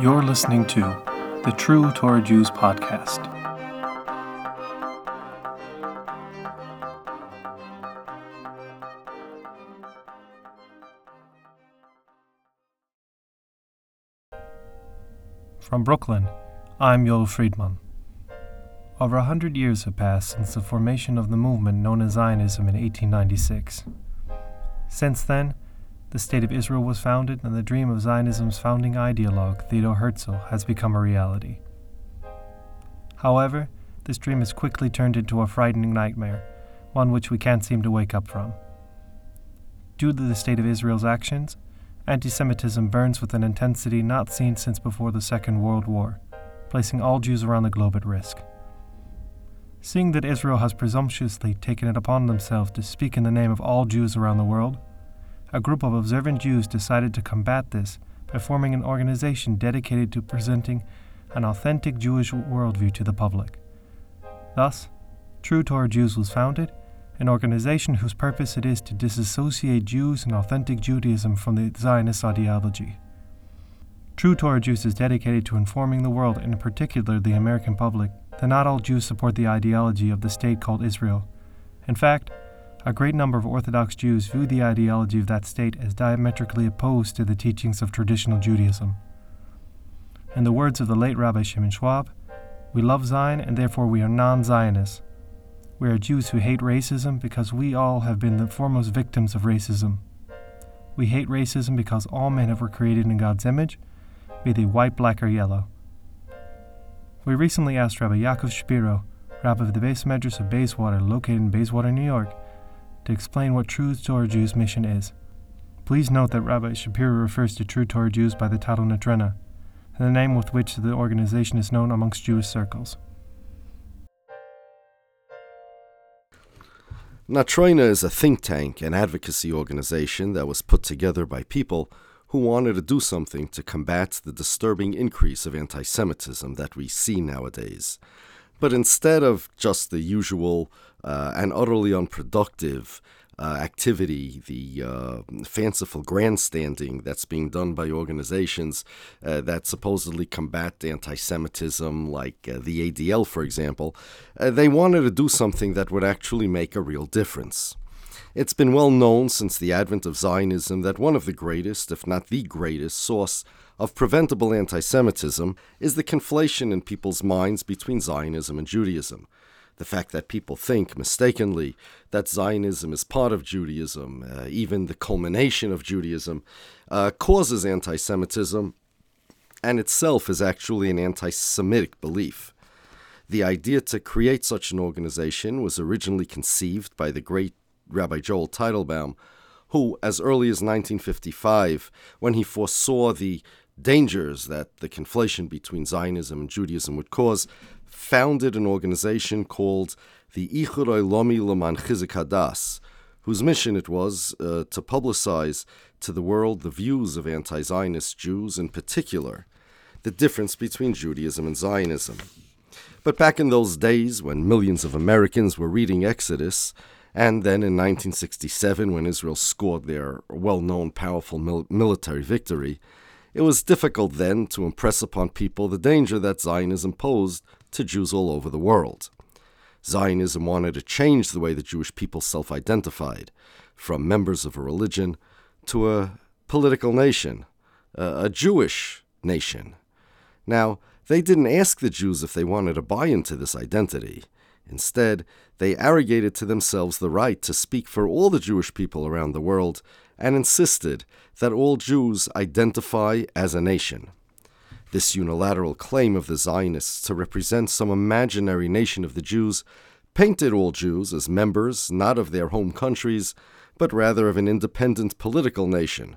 You're listening to the True Torah Jews podcast. From Brooklyn, I'm Yoel Friedman. Over a hundred years have passed since the formation of the movement known as Zionism in 1896. Since then, the State of Israel was founded, and the dream of Zionism's founding ideologue, Theodor Herzl, has become a reality. However, this dream has quickly turned into a frightening nightmare, one which we can't seem to wake up from. Due to the State of Israel's actions, anti Semitism burns with an intensity not seen since before the Second World War, placing all Jews around the globe at risk. Seeing that Israel has presumptuously taken it upon themselves to speak in the name of all Jews around the world, a group of observant Jews decided to combat this by forming an organization dedicated to presenting an authentic Jewish worldview to the public. Thus, True Torah Jews was founded, an organization whose purpose it is to disassociate Jews and authentic Judaism from the Zionist ideology. True Torah Jews is dedicated to informing the world, and in particular the American public, that not all Jews support the ideology of the state called Israel. In fact, a great number of Orthodox Jews view the ideology of that state as diametrically opposed to the teachings of traditional Judaism. In the words of the late Rabbi Shimon Schwab, we love Zion and therefore we are non Zionists. We are Jews who hate racism because we all have been the foremost victims of racism. We hate racism because all men have were created in God's image, be they white, black, or yellow. We recently asked Rabbi Yaakov Shapiro, Rabbi of the Beis Medrash of Bayswater, located in Bayswater, New York, to explain what True Torah Jews' mission is. Please note that Rabbi Shapiro refers to True Torah Jews by the title Natruna, the name with which the organization is known amongst Jewish circles. Natruna is a think tank and advocacy organization that was put together by people who wanted to do something to combat the disturbing increase of anti Semitism that we see nowadays. But instead of just the usual uh, and utterly unproductive uh, activity, the uh, fanciful grandstanding that's being done by organizations uh, that supposedly combat anti Semitism, like uh, the ADL, for example, uh, they wanted to do something that would actually make a real difference. It's been well known since the advent of Zionism that one of the greatest, if not the greatest, source of preventable anti Semitism is the conflation in people's minds between Zionism and Judaism. The fact that people think mistakenly that Zionism is part of Judaism, uh, even the culmination of Judaism, uh, causes anti Semitism and itself is actually an anti Semitic belief. The idea to create such an organization was originally conceived by the great Rabbi Joel Teitelbaum, who, as early as 1955, when he foresaw the dangers that the conflation between Zionism and Judaism would cause, founded an organization called the Ichud Lomi Leman Chizuk Hadas, whose mission it was uh, to publicize to the world the views of anti Zionist Jews, in particular, the difference between Judaism and Zionism. But back in those days, when millions of Americans were reading Exodus, and then in 1967, when Israel scored their well known powerful mil- military victory, it was difficult then to impress upon people the danger that Zionism posed to Jews all over the world. Zionism wanted to change the way the Jewish people self identified, from members of a religion to a political nation, a Jewish nation. Now, they didn't ask the Jews if they wanted to buy into this identity. Instead, they arrogated to themselves the right to speak for all the Jewish people around the world and insisted that all Jews identify as a nation. This unilateral claim of the Zionists to represent some imaginary nation of the Jews painted all Jews as members not of their home countries, but rather of an independent political nation,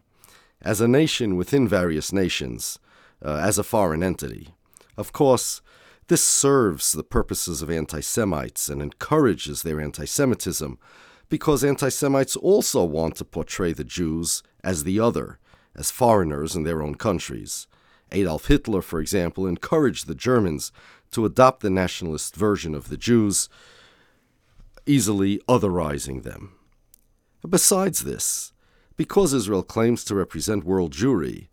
as a nation within various nations, uh, as a foreign entity. Of course, this serves the purposes of anti Semites and encourages their anti Semitism, because anti Semites also want to portray the Jews as the other, as foreigners in their own countries. Adolf Hitler, for example, encouraged the Germans to adopt the nationalist version of the Jews, easily otherizing them. Besides this, because Israel claims to represent world Jewry,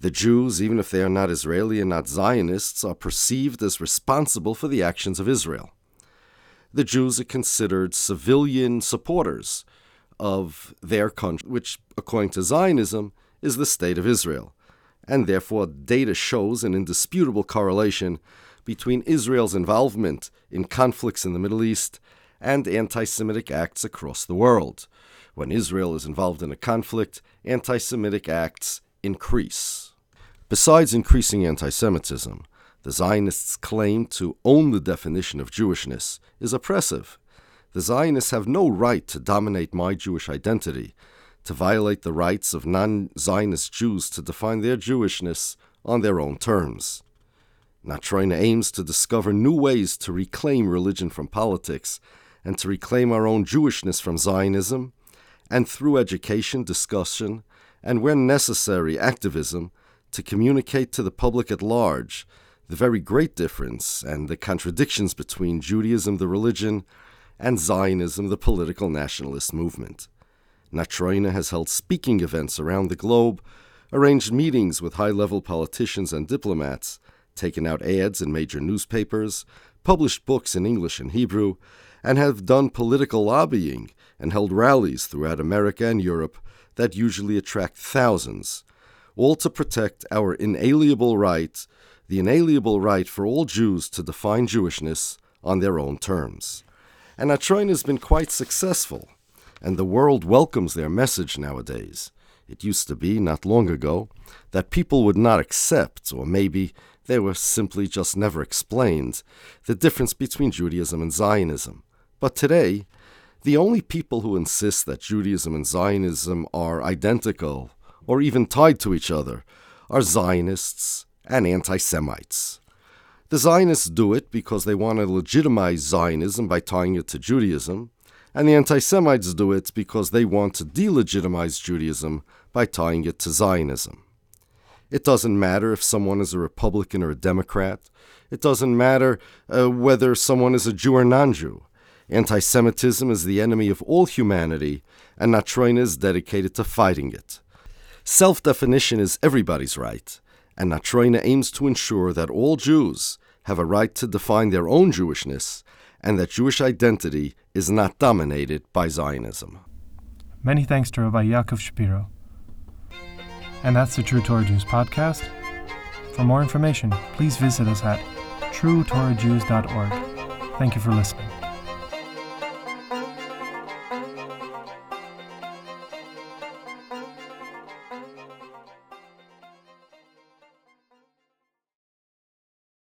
The Jews, even if they are not Israeli and not Zionists, are perceived as responsible for the actions of Israel. The Jews are considered civilian supporters of their country, which, according to Zionism, is the state of Israel. And therefore, data shows an indisputable correlation between Israel's involvement in conflicts in the Middle East and anti Semitic acts across the world. When Israel is involved in a conflict, anti Semitic acts increase. Besides increasing anti Semitism, the Zionists' claim to own the definition of Jewishness is oppressive. The Zionists have no right to dominate my Jewish identity, to violate the rights of non Zionist Jews to define their Jewishness on their own terms. Natruna aims to discover new ways to reclaim religion from politics and to reclaim our own Jewishness from Zionism, and through education, discussion, and when necessary, activism, to communicate to the public at large the very great difference and the contradictions between Judaism, the religion, and Zionism, the political nationalist movement. Natruna has held speaking events around the globe, arranged meetings with high level politicians and diplomats, taken out ads in major newspapers, published books in English and Hebrew, and have done political lobbying and held rallies throughout America and Europe that usually attract thousands, all to protect our inalienable right, the inalienable right for all Jews to define Jewishness on their own terms. And Natruna has been quite successful, and the world welcomes their message nowadays. It used to be, not long ago, that people would not accept, or maybe they were simply just never explained, the difference between Judaism and Zionism. But today, the only people who insist that Judaism and Zionism are identical or even tied to each other are Zionists and anti Semites. The Zionists do it because they want to legitimize Zionism by tying it to Judaism, and the anti Semites do it because they want to delegitimize Judaism by tying it to Zionism. It doesn't matter if someone is a Republican or a Democrat. It doesn't matter uh, whether someone is a Jew or non Jew. Anti Semitism is the enemy of all humanity, and Natruna is dedicated to fighting it. Self definition is everybody's right, and Natruna aims to ensure that all Jews have a right to define their own Jewishness and that Jewish identity is not dominated by Zionism. Many thanks to Rabbi Yaakov Shapiro. And that's the True Torah Jews podcast. For more information, please visit us at truetorahjews.org. Thank you for listening.